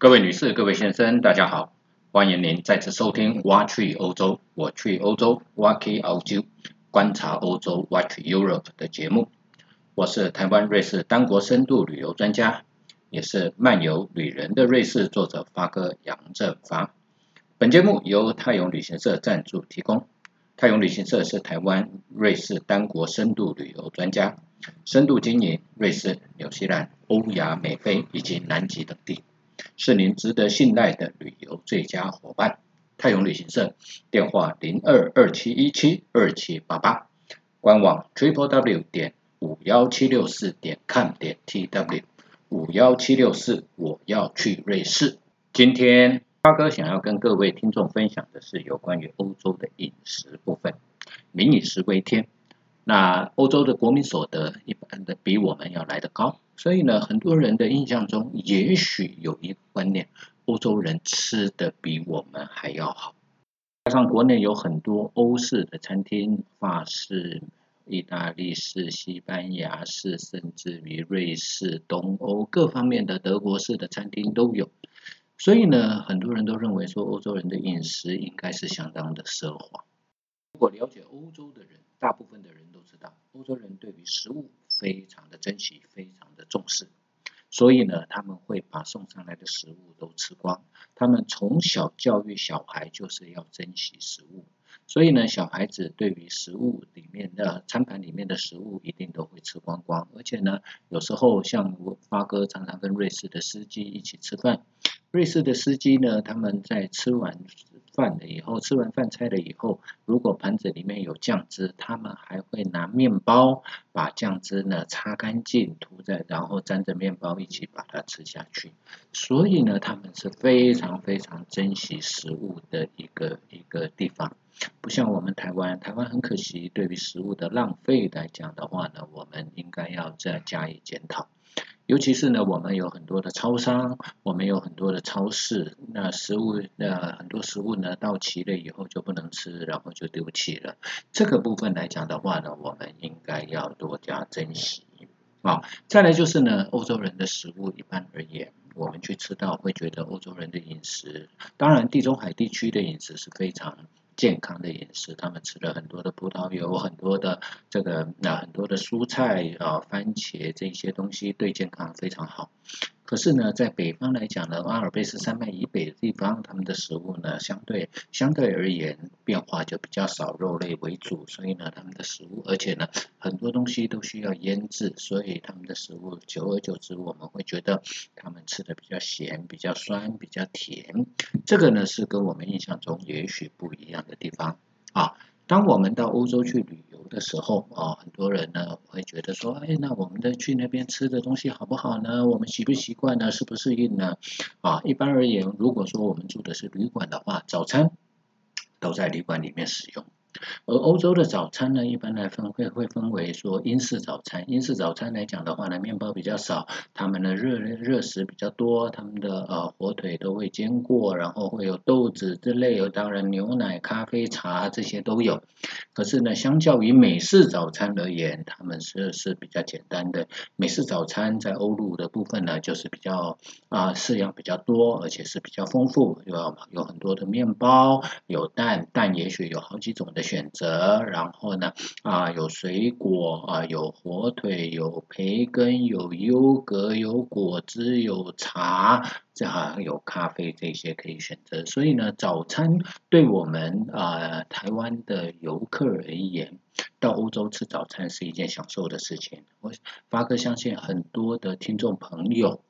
各位女士、各位先生，大家好，欢迎您再次收听《我去欧洲》，我去欧洲，我去欧洲，观察欧洲，Watch Europe 的节目。我是台湾瑞士单国深度旅游专家，也是漫游旅人的瑞士作者发哥杨振发。本节目由泰永旅行社赞助提供。泰永旅行社是台湾瑞士单国深度旅游专家，深度经营瑞士、纽西兰、欧亚美非以及南极等地。是您值得信赖的旅游最佳伙伴，泰永旅行社电话零二二七一七二七八八，官网 triple w 点五幺七六四点 com 点 t w 五幺七六四，我要去瑞士。今天八哥想要跟各位听众分享的是有关于欧洲的饮食部分，民以食为天。那欧洲的国民所得的比我们要来得高。所以呢，很多人的印象中，也许有一个观念，欧洲人吃的比我们还要好。加上国内有很多欧式的餐厅，法式、意大利式、西班牙式，甚至于瑞士、东欧各方面的德国式的餐厅都有。所以呢，很多人都认为说，欧洲人的饮食应该是相当的奢华。如果了解欧洲的人，大部分的人都知道，欧洲人对于食物。非常的珍惜，非常的重视，所以呢，他们会把送上来的食物都吃光。他们从小教育小孩就是要珍惜食物，所以呢，小孩子对于食物里面的餐盘里面的食物一定都会吃光光。而且呢，有时候像发哥常常跟瑞士的司机一起吃饭，瑞士的司机呢，他们在吃完。饭了以后，吃完饭菜了以后，如果盘子里面有酱汁，他们还会拿面包把酱汁呢擦干净，涂在，然后沾着面包一起把它吃下去。所以呢，他们是非常非常珍惜食物的一个一个地方，不像我们台湾，台湾很可惜，对于食物的浪费来讲的话呢，我们应该要再加以检讨。尤其是呢，我们有很多的超商，我们有很多的超市，那食物呃很多食物呢到期了以后就不能吃，然后就丢弃了。这个部分来讲的话呢，我们应该要多加珍惜啊。再来就是呢，欧洲人的食物一般而言，我们去吃到会觉得欧洲人的饮食，当然地中海地区的饮食是非常。健康的饮食，他们吃了很多的葡萄，有很多的这个那很多的蔬菜啊，番茄这些东西对健康非常好。可是呢，在北方来讲呢，阿尔卑斯山脉以北的地方，他们的食物呢，相对相对而言变化就比较少，肉类为主，所以呢，他们的食物，而且呢，很多东西都需要腌制，所以他们的食物久而久之，我们会觉得他们吃的比较咸、比较酸、比较甜。这个呢，是跟我们印象中也许不一样的地方啊。当我们到欧洲去旅游的时候啊，很多人呢会觉得说，哎，那我们的去那边吃的东西好不好呢？我们习不习惯呢？适不适应呢？啊，一般而言，如果说我们住的是旅馆的话，早餐都在旅馆里面使用。而欧洲的早餐呢，一般来分会会分为说英式早餐。英式早餐来讲的话呢，面包比较少，他们的热热食比较多，他们的呃火腿都会煎过，然后会有豆子之类，有当然牛奶、咖啡、茶这些都有。可是呢，相较于美式早餐而言，他们是是比较简单的。美式早餐在欧陆的部分呢，就是比较啊式样比较多，而且是比较丰富，有有很多的面包，有蛋，蛋也许有好几种的。选择，然后呢，啊，有水果啊，有火腿，有培根，有优格，有果汁，有茶，这还有咖啡，这些可以选择。所以呢，早餐对我们啊台湾的游客而言，到欧洲吃早餐是一件享受的事情。我发哥相信很多的听众朋友。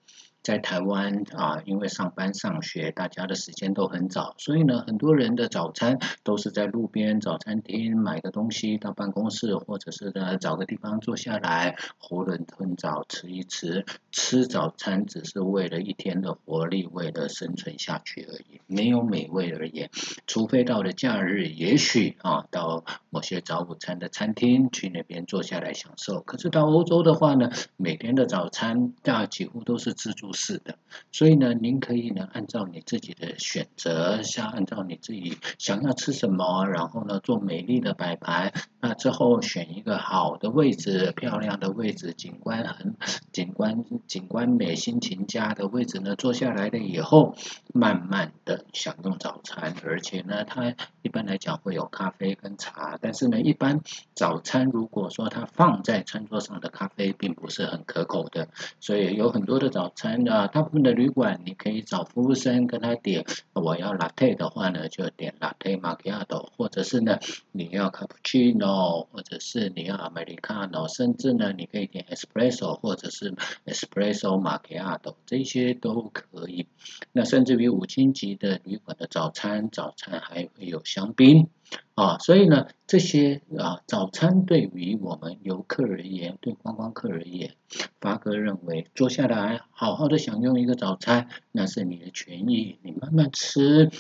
在台湾啊，因为上班上学，大家的时间都很早，所以呢，很多人的早餐都是在路边早餐厅买个东西到办公室，或者是呢找个地方坐下来，囫囵吞枣吃一吃。吃早餐只是为了一天的活力，为了生存下去而已，没有美味而言。除非到了假日，也许啊到某些早午餐的餐厅去那边坐下来享受。可是到欧洲的话呢，每天的早餐大几乎都是自助。式的。所以呢，您可以呢按照你自己的选择，像按照你自己想要吃什么，然后呢做美丽的摆盘。那之后选一个好的位置，漂亮的位置，景观很景观景观美，心情佳的位置呢，坐下来了以后，慢慢的享用早餐。而且呢，它一般来讲会有咖啡跟茶，但是呢，一般早餐如果说它放在餐桌上的咖啡并不是很可口的，所以有很多的早餐啊，大部分的旅馆你可以找服务生跟他点，我要 latte 的话呢，就点 latte macchiato，或者是呢你要 cappuccino，或者是你要 americano，甚至呢你可以点 espresso 或者是 espresso macchiato，这些都可以。那甚至于五星级的旅馆的早餐，早餐还会有香槟。啊，所以呢，这些啊早餐对于我们游客而言，对观光客而言，发哥认为坐下来好好的享用一个早餐，那是你的权益，你慢慢吃，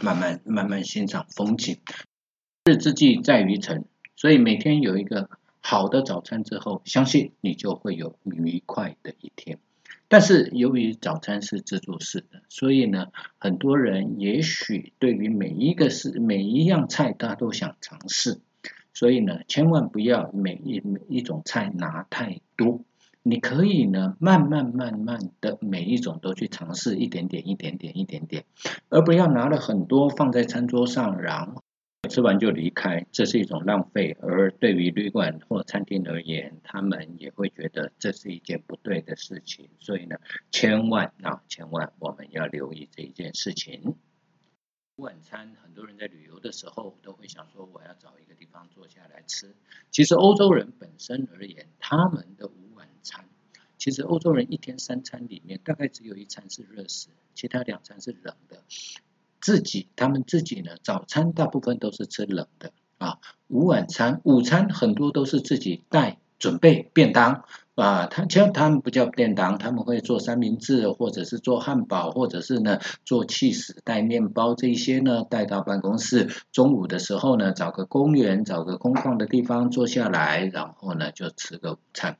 慢慢慢慢欣赏风景。日之计在于晨，所以每天有一个好的早餐之后，相信你就会有愉快的一天。但是由于早餐是自助式的，所以呢，很多人也许对于每一个是每一样菜，他都想尝试，所以呢，千万不要每一每一种菜拿太多，你可以呢，慢慢慢慢的每一种都去尝试一点点一点点一点点，而不要拿了很多放在餐桌上，然后。吃完就离开，这是一种浪费。而对于旅馆或餐厅而言，他们也会觉得这是一件不对的事情。所以呢，千万啊，千万我们要留意这一件事情。晚餐，很多人在旅游的时候都会想说，我要找一个地方坐下来吃。其实欧洲人本身而言，他们的午晚餐，其实欧洲人一天三餐里面大概只有一餐是热食，其他两餐是冷的。自己，他们自己呢？早餐大部分都是吃冷的啊，午晚餐、午餐很多都是自己带准备便当啊。他其实他们不叫便当，他们会做三明治，或者是做汉堡，或者是呢做气死带面包这一些呢带到办公室。中午的时候呢，找个公园，找个空旷的地方坐下来，然后呢就吃个午餐。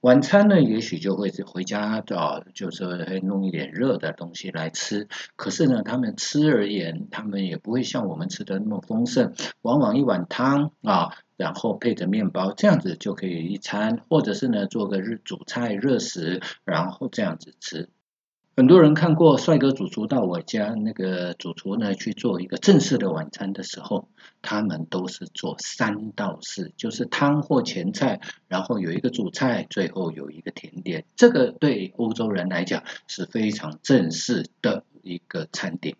晚餐呢，也许就会回家啊，就是会弄一点热的东西来吃。可是呢，他们吃而言，他们也不会像我们吃的那么丰盛，往往一碗汤啊，然后配着面包，这样子就可以一餐，或者是呢做个日主菜热食，然后这样子吃。很多人看过帅哥主厨到我家，那个主厨呢去做一个正式的晚餐的时候，他们都是做三道四，就是汤或前菜，然后有一个主菜，最后有一个甜点。这个对欧洲人来讲是非常正式的一个餐点。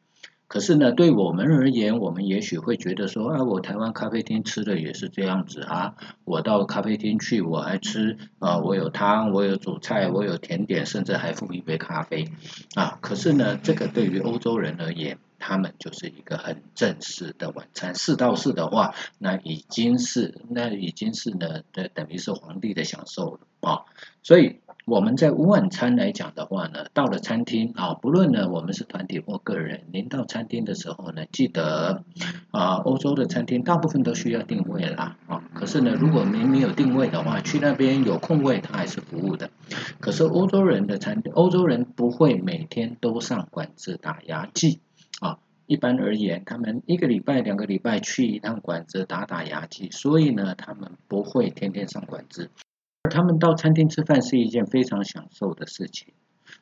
可是呢，对我们而言，我们也许会觉得说，啊，我台湾咖啡厅吃的也是这样子啊。我到咖啡厅去，我还吃啊，我有汤，我有主菜，我有甜点，甚至还付一杯咖啡啊。可是呢，这个对于欧洲人而言，他们就是一个很正式的晚餐。四到四的话，那已经是那已经是呢，等等于是皇帝的享受了啊。所以。我们在晚餐来讲的话呢，到了餐厅啊，不论呢我们是团体或个人，您到餐厅的时候呢，记得啊，欧洲的餐厅大部分都需要定位啦啊。可是呢，如果您没有定位的话，去那边有空位，他还是服务的。可是欧洲人的餐，欧洲人不会每天都上馆子打牙祭啊。一般而言，他们一个礼拜、两个礼拜去一趟馆子打打牙祭，所以呢，他们不会天天上馆子。他们到餐厅吃饭是一件非常享受的事情，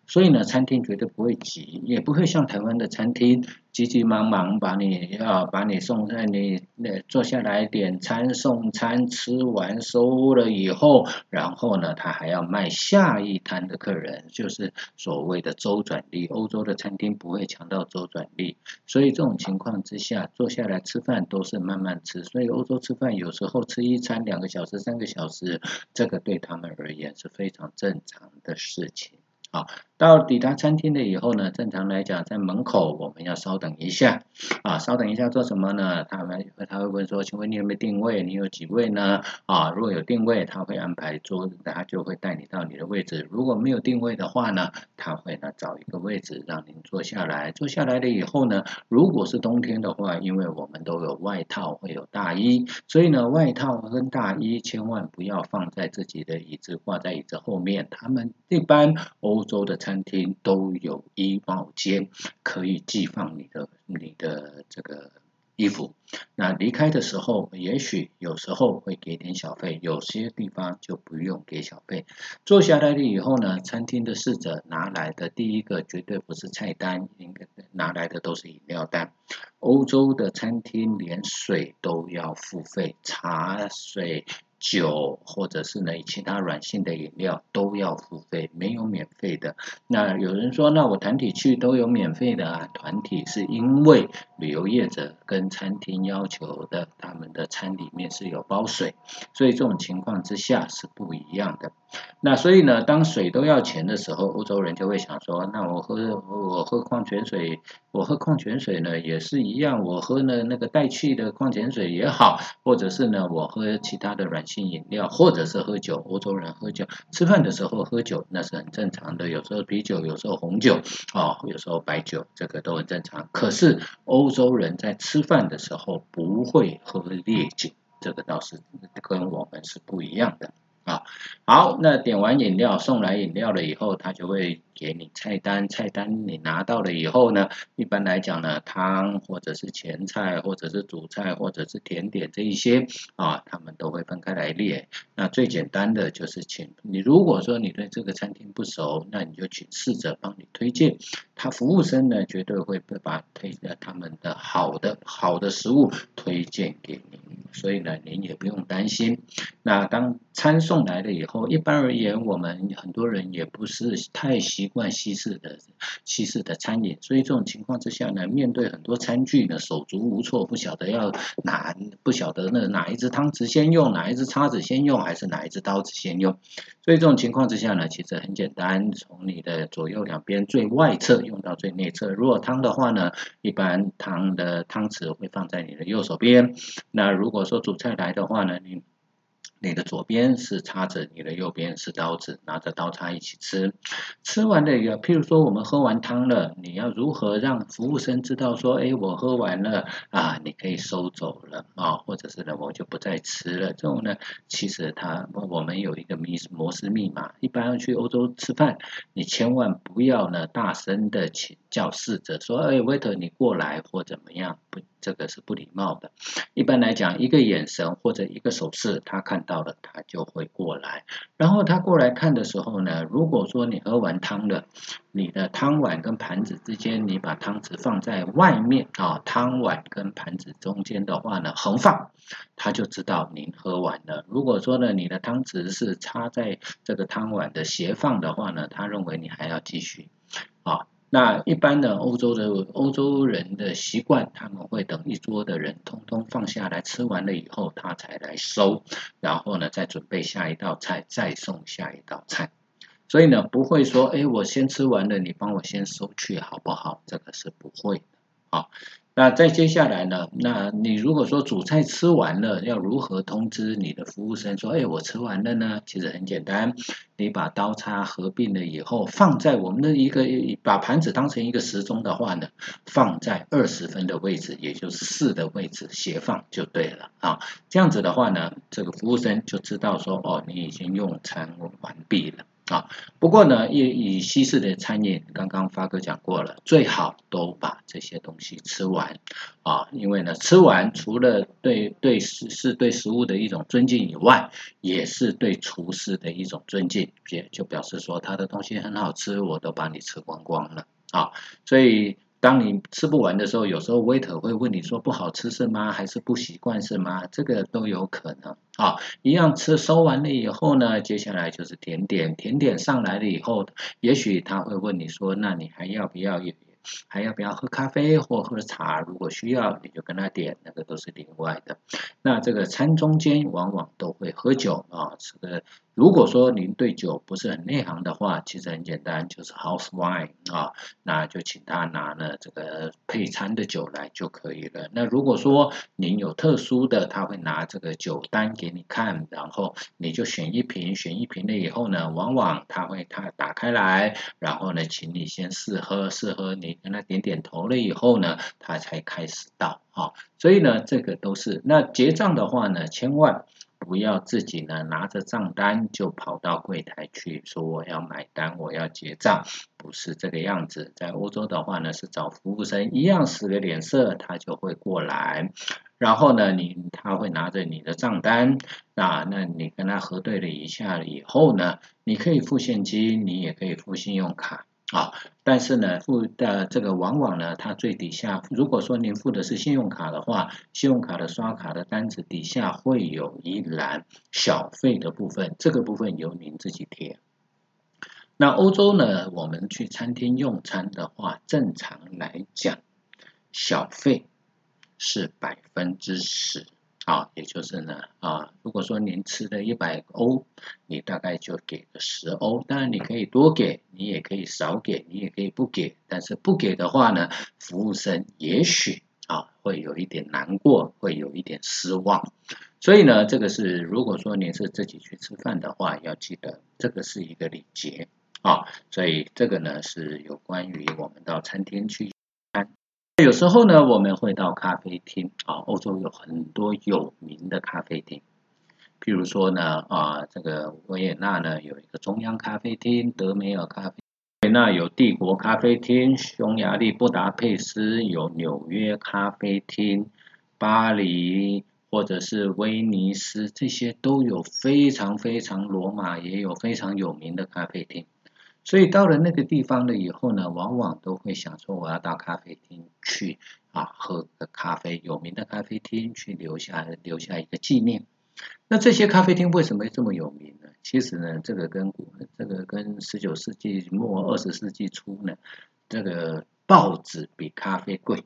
所以呢，餐厅绝对不会挤，也不会像台湾的餐厅。急急忙忙把你要把你送在你那坐下来点餐送餐吃完收了以后，然后呢他还要卖下一摊的客人，就是所谓的周转率。欧洲的餐厅不会强调周转率，所以这种情况之下坐下来吃饭都是慢慢吃。所以欧洲吃饭有时候吃一餐两个小时三个小时，这个对他们而言是非常正常的事情。好，到抵达餐厅了以后呢，正常来讲，在门口我们要稍等一下，啊，稍等一下做什么呢？他们他会问说，请问你有没有定位？你有几位呢？啊，如果有定位，他会安排桌子，他就会带你到你的位置。如果没有定位的话呢，他会呢找一个位置让您坐下来。坐下来了以后呢，如果是冬天的话，因为我们都有外套，会有大衣，所以呢，外套跟大衣千万不要放在自己的椅子，挂在椅子后面。他们一般欧洲的餐餐厅都有衣帽间，可以寄放你的你的这个。衣服，那离开的时候，也许有时候会给点小费，有些地方就不用给小费。坐下来了以后呢，餐厅的侍者拿来的第一个绝对不是菜单，应该拿来的都是饮料单。欧洲的餐厅连水都要付费，茶水。酒或者是呢其他软性的饮料都要付费，没有免费的。那有人说，那我团体去都有免费的啊？团体是因为旅游业者跟餐厅要求的，他们的餐里面是有包水，所以这种情况之下是不一样的。那所以呢，当水都要钱的时候，欧洲人就会想说，那我喝我喝矿泉水，我喝矿泉水呢也是一样，我喝呢那个带气的矿泉水也好，或者是呢我喝其他的软性饮料，或者是喝酒，欧洲人喝酒，吃饭的时候喝酒那是很正常的，有时候啤酒，有时候红酒，哦，有时候白酒，这个都很正常。可是欧洲人在吃饭的时候不会喝烈酒，这个倒是跟我们是不一样的。啊，好，那点完饮料送来饮料了以后，他就会。给你菜单，菜单你拿到了以后呢，一般来讲呢，汤或者是前菜，或者是主菜，或者是甜点这一些啊，他们都会分开来列。那最简单的就是请你，如果说你对这个餐厅不熟，那你就请侍者帮你推荐。他服务生呢，绝对会把推呃他们的好的好的食物推荐给您，所以呢，您也不用担心。那当餐送来了以后，一般而言，我们很多人也不是太习。惯西式的西式的餐饮，所以这种情况之下呢，面对很多餐具呢手足无措，不晓得要哪不晓得那哪一只汤匙先用，哪一只叉子先用，还是哪一只刀子先用。所以这种情况之下呢，其实很简单，从你的左右两边最外侧用到最内侧。如果汤的话呢，一般汤的汤匙会放在你的右手边。那如果说主菜来的话呢，你。你的左边是叉子，你的右边是刀子，拿着刀叉一起吃。吃完了以后，譬如说我们喝完汤了，你要如何让服务生知道说，哎，我喝完了啊，你可以收走了啊，或者是呢，我就不再吃了。这种呢，其实它我们有一个密模式密码。一般去欧洲吃饭，你千万不要呢大声的请叫侍者说，哎，waiter 你过来或怎么样不。这个是不礼貌的。一般来讲，一个眼神或者一个手势，他看到了，他就会过来。然后他过来看的时候呢，如果说你喝完汤了，你的汤碗跟盘子之间，你把汤匙放在外面啊，汤碗跟盘子中间的话呢，横放，他就知道您喝完了。如果说呢，你的汤匙是插在这个汤碗的斜放的话呢，他认为你还要继续啊。那一般的欧洲的欧洲人的习惯，他们会等一桌的人通通放下来吃完了以后，他才来收，然后呢再准备下一道菜，再送下一道菜。所以呢不会说，哎，我先吃完了，你帮我先收去好不好？这个是不会的啊。那再接下来呢？那你如果说主菜吃完了，要如何通知你的服务生说，哎，我吃完了呢？其实很简单，你把刀叉合并了以后，放在我们的一个把盘子当成一个时钟的话呢，放在二十分的位置，也就是四的位置斜放就对了啊。这样子的话呢，这个服务生就知道说，哦，你已经用餐完毕了。啊，不过呢，以以西式的餐饮，刚刚发哥讲过了，最好都把这些东西吃完啊，因为呢，吃完除了对对食是对食物的一种尊敬以外，也是对厨师的一种尊敬，也就表示说他的东西很好吃，我都把你吃光光了啊，所以。当你吃不完的时候，有时候 waiter 会问你说不好吃是吗？还是不习惯是吗？这个都有可能啊。一样吃收完了以后呢，接下来就是甜点，甜点上来了以后，也许他会问你说，那你还要不要还要不要喝咖啡或喝茶？如果需要，你就跟他点，那个都是另外的。那这个餐中间往往都会喝酒啊，这个。如果说您对酒不是很内行的话，其实很简单，就是 house wine 啊，那就请他拿了这个配餐的酒来就可以了。那如果说您有特殊的，他会拿这个酒单给你看，然后你就选一瓶，选一瓶了以后呢，往往他会他打开来，然后呢，请你先试喝试喝，你跟他点点头了以后呢，他才开始倒啊。所以呢，这个都是那结账的话呢，千万。不要自己呢拿着账单就跑到柜台去说我要买单，我要结账，不是这个样子。在欧洲的话呢，是找服务生一样使个脸色，他就会过来，然后呢，你他会拿着你的账单，那那你跟他核对了一下以后呢，你可以付现金，你也可以付信用卡。啊，但是呢，付的这个往往呢，它最底下，如果说您付的是信用卡的话，信用卡的刷卡的单子底下会有一栏小费的部分，这个部分由您自己贴。那欧洲呢，我们去餐厅用餐的话，正常来讲，小费是百分之十。啊，也就是呢，啊，如果说您吃了一百欧，你大概就给个十欧。当然你可以多给，你也可以少给，你也可以不给。但是不给的话呢，服务生也许啊会有一点难过，会有一点失望。所以呢，这个是如果说您是自己去吃饭的话，要记得这个是一个礼节啊。所以这个呢是有关于我们到餐厅去。有时候呢，我们会到咖啡厅啊，欧洲有很多有名的咖啡厅，譬如说呢，啊，这个维也纳呢有一个中央咖啡厅，德梅尔咖啡，维也纳有帝国咖啡厅，匈牙利布达佩斯有纽约咖啡厅，巴黎或者是威尼斯，这些都有非常非常，罗马也有非常有名的咖啡厅。所以到了那个地方了以后呢，往往都会想说我要到咖啡厅去啊，喝个咖啡，有名的咖啡厅去留下留下一个纪念。那这些咖啡厅为什么这么有名呢？其实呢，这个跟这个跟十九世纪末二十世纪初呢，这个报纸比咖啡贵。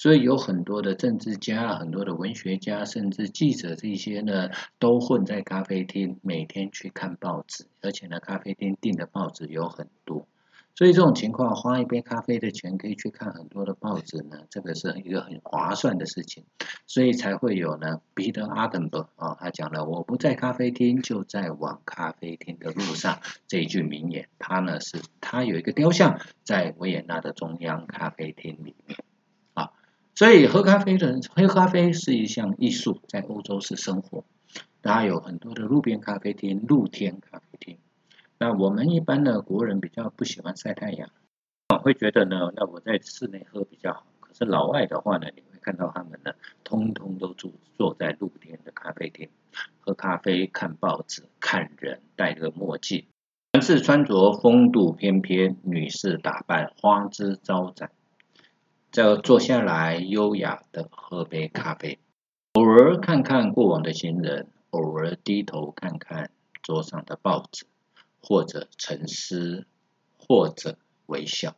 所以有很多的政治家、很多的文学家，甚至记者这些呢，都混在咖啡厅，每天去看报纸。而且呢，咖啡厅订的报纸有很多，所以这种情况，花一杯咖啡的钱可以去看很多的报纸呢，这个是一个很划算的事情。所以才会有呢，彼得·阿登伯啊，他讲了：“我不在咖啡厅，就在往咖啡厅的路上。”这一句名言，他呢是他有一个雕像在维也纳的中央咖啡厅里面。所以喝咖啡的人，喝咖啡是一项艺术，在欧洲是生活。它有很多的路边咖啡厅、露天咖啡厅。那我们一般呢，国人比较不喜欢晒太阳，会觉得呢，那我在室内喝比较好。可是老外的话呢，你会看到他们呢，通通都坐坐在露天的咖啡厅，喝咖啡、看报纸、看人，戴个墨镜，男士穿着风度翩翩，女士打扮花枝招展。就坐下来，优雅的喝杯咖啡，偶尔看看过往的行人，偶尔低头看看桌上的报纸，或者沉思，或者微笑。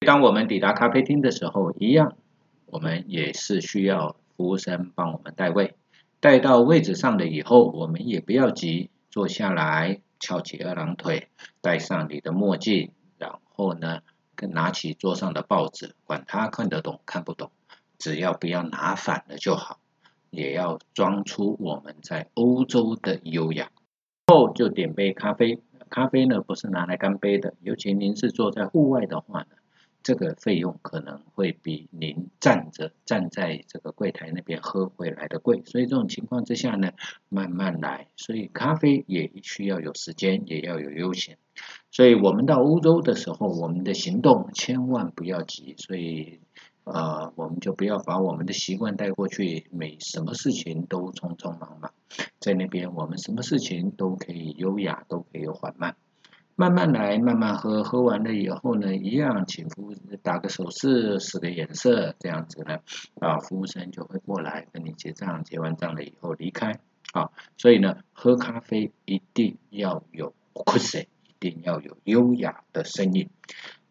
当我们抵达咖啡厅的时候，一样，我们也是需要服务生帮我们带位。带到位置上了以后，我们也不要急，坐下来，翘起二郎腿，戴上你的墨镜，然后呢？拿起桌上的报纸，管他看得懂看不懂，只要不要拿反了就好。也要装出我们在欧洲的优雅。后就点杯咖啡，咖啡呢不是拿来干杯的，尤其您是坐在户外的话呢，这个费用可能会比您站着站在这个柜台那边喝会来的贵。所以这种情况之下呢，慢慢来。所以咖啡也需要有时间，也要有悠闲。所以我们到欧洲的时候，我们的行动千万不要急，所以呃，我们就不要把我们的习惯带过去，每什么事情都匆匆忙忙，在那边我们什么事情都可以优雅，都可以缓慢，慢慢来，慢慢喝，喝完了以后呢，一样请服务打个手势，使个眼色，这样子呢，啊，服务生就会过来跟你结账，结完账了以后离开，啊，所以呢，喝咖啡一定要有 c u s 一一定要有优雅的声音。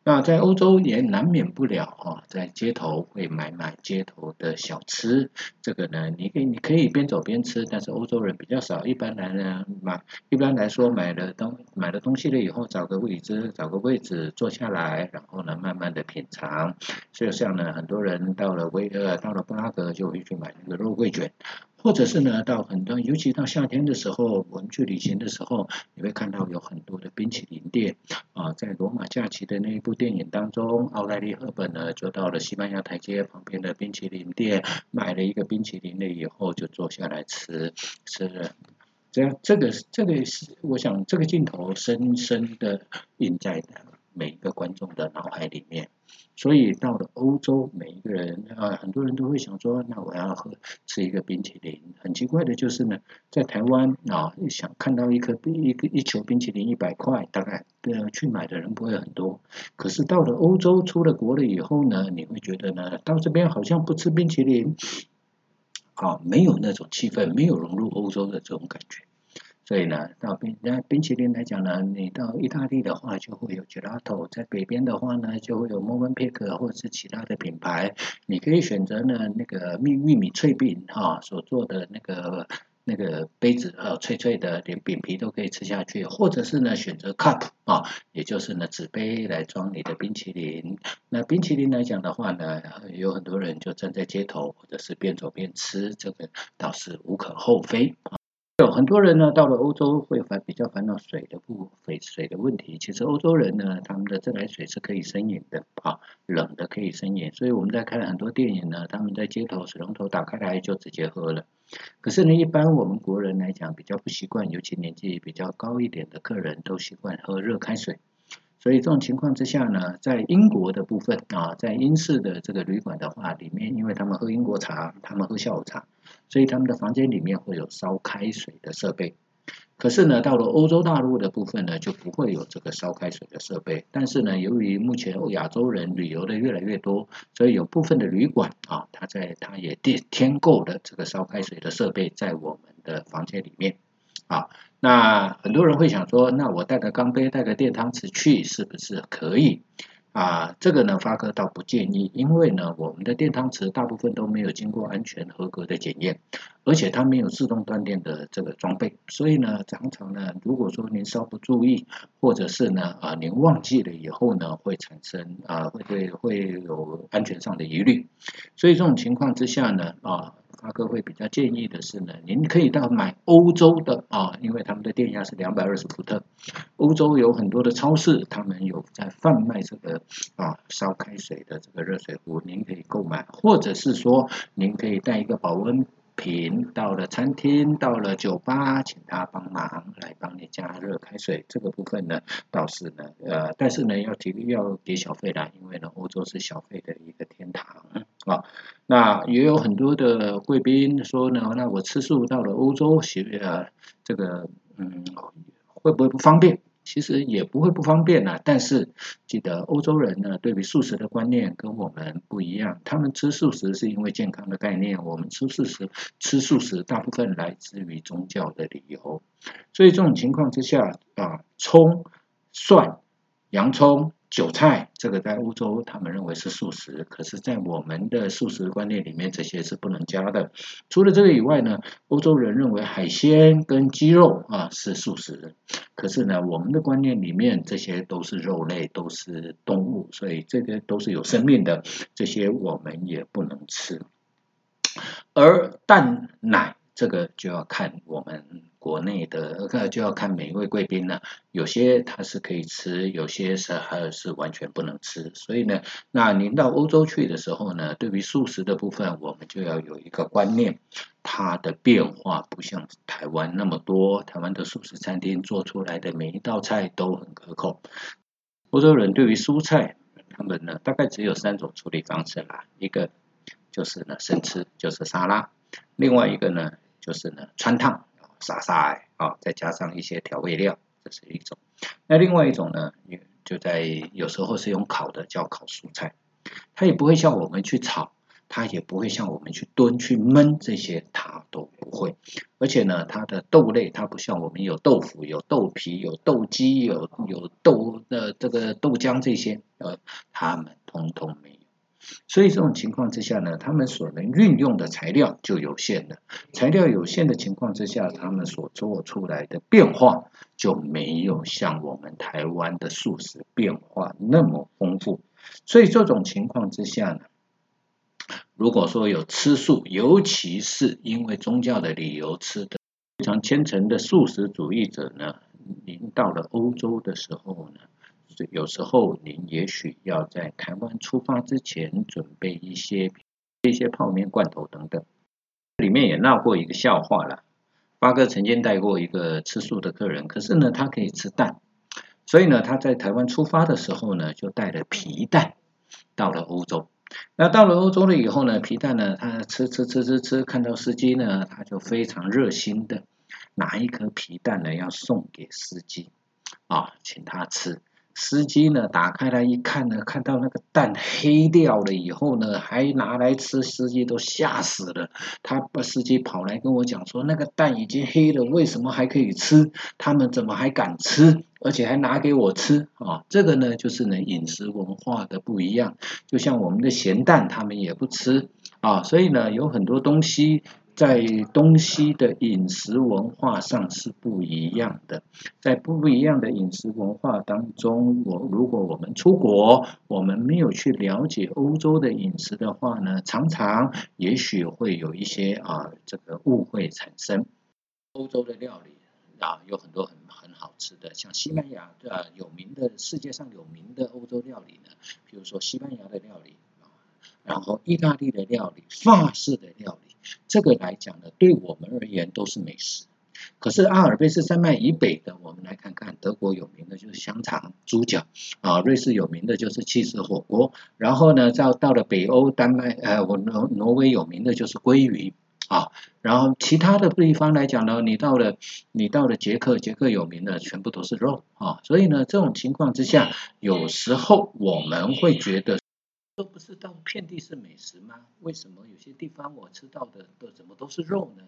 那在欧洲也难免不了啊，在街头会买买街头的小吃。这个呢，你可以你可以边走边吃，但是欧洲人比较少。一般来呢买，一般来说买了东买了东西了以后，找个位置找个位置坐下来，然后呢慢慢的品尝。所以像呢，很多人到了维呃到了布拉格就会去买那个肉桂卷。或者是呢，到很多，尤其到夏天的时候，我们去旅行的时候，你会看到有很多的冰淇淋店啊。在罗马假期的那一部电影当中，奥黛丽·赫本呢就到了西班牙台阶旁边的冰淇淋店，买了一个冰淇淋了以后，就坐下来吃吃了。这样，这个这个是，我想这个镜头深深的印在的每一个观众的脑海里面。所以到了欧洲，每一个人啊，很多人都会想说，那我要喝吃一个冰淇淋。很奇怪的就是呢，在台湾啊，想看到一颗冰一个一球冰淇淋一百块，大概呃去买的人不会很多。可是到了欧洲，出了国了以后呢，你会觉得呢，到这边好像不吃冰淇淋，啊，没有那种气氛，没有融入欧洲的这种感觉。所以呢，到冰那冰淇淋来讲呢，你到意大利的话就会有 gelato，在北边的话呢就会有 momen p i c k 或者是其他的品牌，你可以选择呢那个蜜玉米脆饼哈所做的那个那个杯子啊脆脆的，连饼皮都可以吃下去，或者是呢选择 cup 啊，也就是呢纸杯来装你的冰淇淋。那冰淇淋来讲的话呢，有很多人就站在街头或者是边走边吃，这个倒是无可厚非。有很多人呢，到了欧洲会烦比较烦恼水的不水水的问题。其实欧洲人呢，他们的自来水是可以生饮的啊，冷的可以生饮。所以我们在看很多电影呢，他们在街头水龙头打开来就直接喝了。可是呢，一般我们国人来讲比较不习惯，尤其年纪比较高一点的客人都习惯喝热开水。所以这种情况之下呢，在英国的部分啊，在英式的这个旅馆的话，里面因为他们喝英国茶，他们喝下午茶，所以他们的房间里面会有烧开水的设备。可是呢，到了欧洲大陆的部分呢，就不会有这个烧开水的设备。但是呢，由于目前亚洲人旅游的越来越多，所以有部分的旅馆啊，它在它也添添购的这个烧开水的设备在我们的房间里面啊。那很多人会想说，那我带个钢杯、带个电汤匙去，是不是可以？啊，这个呢，发哥倒不建议，因为呢，我们的电汤匙大部分都没有经过安全合格的检验，而且它没有自动断电的这个装备，所以呢，常常呢，如果说您稍不注意，或者是呢，啊，您忘记了以后呢，会产生啊，会会会有安全上的疑虑，所以这种情况之下呢，啊。阿哥会比较建议的是呢，您可以到买欧洲的啊，因为他们的电压是两百二十伏特。欧洲有很多的超市，他们有在贩卖这个啊烧开水的这个热水壶，您可以购买，或者是说您可以带一个保温。品到了餐厅，到了酒吧，请他帮忙来帮你加热开水。这个部分呢，倒是呢，呃，但是呢，要提要给小费啦，因为呢，欧洲是小费的一个天堂啊。那也有很多的贵宾说呢，那我吃素到了欧洲，呃，这个嗯，会不会不方便？其实也不会不方便呐，但是记得欧洲人呢，对于素食的观念跟我们不一样。他们吃素食是因为健康的概念，我们吃素食吃素食大部分来自于宗教的理由。所以这种情况之下啊，葱、蒜、洋葱。韭菜这个在欧洲他们认为是素食，可是，在我们的素食观念里面，这些是不能加的。除了这个以外呢，欧洲人认为海鲜跟鸡肉啊是素食，可是呢，我们的观念里面这些都是肉类，都是动物，所以这个都是有生命的，这些我们也不能吃。而蛋奶这个就要看我们。国内的呃就要看每一位贵宾呢，有些他是可以吃，有些是还是完全不能吃。所以呢，那您到欧洲去的时候呢，对于素食的部分，我们就要有一个观念，它的变化不像台湾那么多。台湾的素食餐厅做出来的每一道菜都很可口。欧洲人对于蔬菜，他们呢大概只有三种处理方式啦，一个就是呢生吃，就是沙拉；另外一个呢就是呢穿烫。沙沙啊，再加上一些调味料，这是一种。那另外一种呢，就在有时候是用烤的，叫烤蔬菜。它也不会像我们去炒，它也不会像我们去炖、去焖这些，它都不会。而且呢，它的豆类，它不像我们有豆腐、有豆皮、有豆鸡、有有豆呃这个豆浆这些，呃，它们通通没。所以这种情况之下呢，他们所能运用的材料就有限了。材料有限的情况之下，他们所做出来的变化就没有像我们台湾的素食变化那么丰富。所以这种情况之下呢，如果说有吃素，尤其是因为宗教的理由吃的非常虔诚的素食主义者呢，您到了欧洲的时候呢，有时候您也许要在台湾出发之前准备一些一些泡面、罐头等等。里面也闹过一个笑话了。八哥曾经带过一个吃素的客人，可是呢，他可以吃蛋，所以呢，他在台湾出发的时候呢，就带了皮蛋到了欧洲。那到了欧洲了以后呢，皮蛋呢，他吃吃吃吃吃，看到司机呢，他就非常热心的拿一颗皮蛋呢，要送给司机啊，请他吃。司机呢，打开来一看呢，看到那个蛋黑掉了以后呢，还拿来吃，司机都吓死了。他把司机跑来跟我讲说，那个蛋已经黑了，为什么还可以吃？他们怎么还敢吃？而且还拿给我吃啊？这个呢，就是呢饮食文化的不一样。就像我们的咸蛋，他们也不吃啊。所以呢，有很多东西。在东西的饮食文化上是不一样的，在不一样的饮食文化当中，我如果我们出国，我们没有去了解欧洲的饮食的话呢，常常也许会有一些啊这个误会产生。欧洲的料理啊有很多很很好吃的，像西班牙的有名的世界上有名的欧洲料理呢，比如说西班牙的料理啊，然后意大利的料理、法式的料理。这个来讲呢，对我们而言都是美食。可是阿尔卑斯山脉以北的，我们来看看，德国有名的就是香肠、猪脚啊；瑞士有名的就是气势火锅。然后呢，到到了北欧，丹麦呃，我挪挪威有名的就是鲑鱼啊。然后其他的地方来讲呢，你到了你到了捷克，捷克有名的全部都是肉啊。所以呢，这种情况之下，有时候我们会觉得。都不是到遍地是美食吗？为什么有些地方我吃到的都怎么都是肉呢？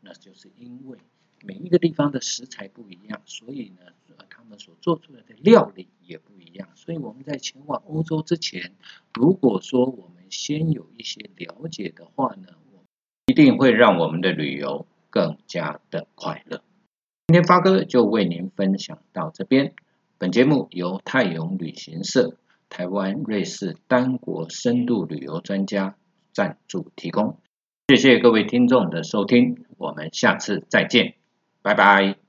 那就是因为每一个地方的食材不一样，所以呢，他们所做出来的料理也不一样。所以我们在前往欧洲之前，如果说我们先有一些了解的话呢，我一定会让我们的旅游更加的快乐。今天发哥就为您分享到这边。本节目由泰永旅行社。台湾、瑞士单国深度旅游专家赞助提供，谢谢各位听众的收听，我们下次再见，拜拜。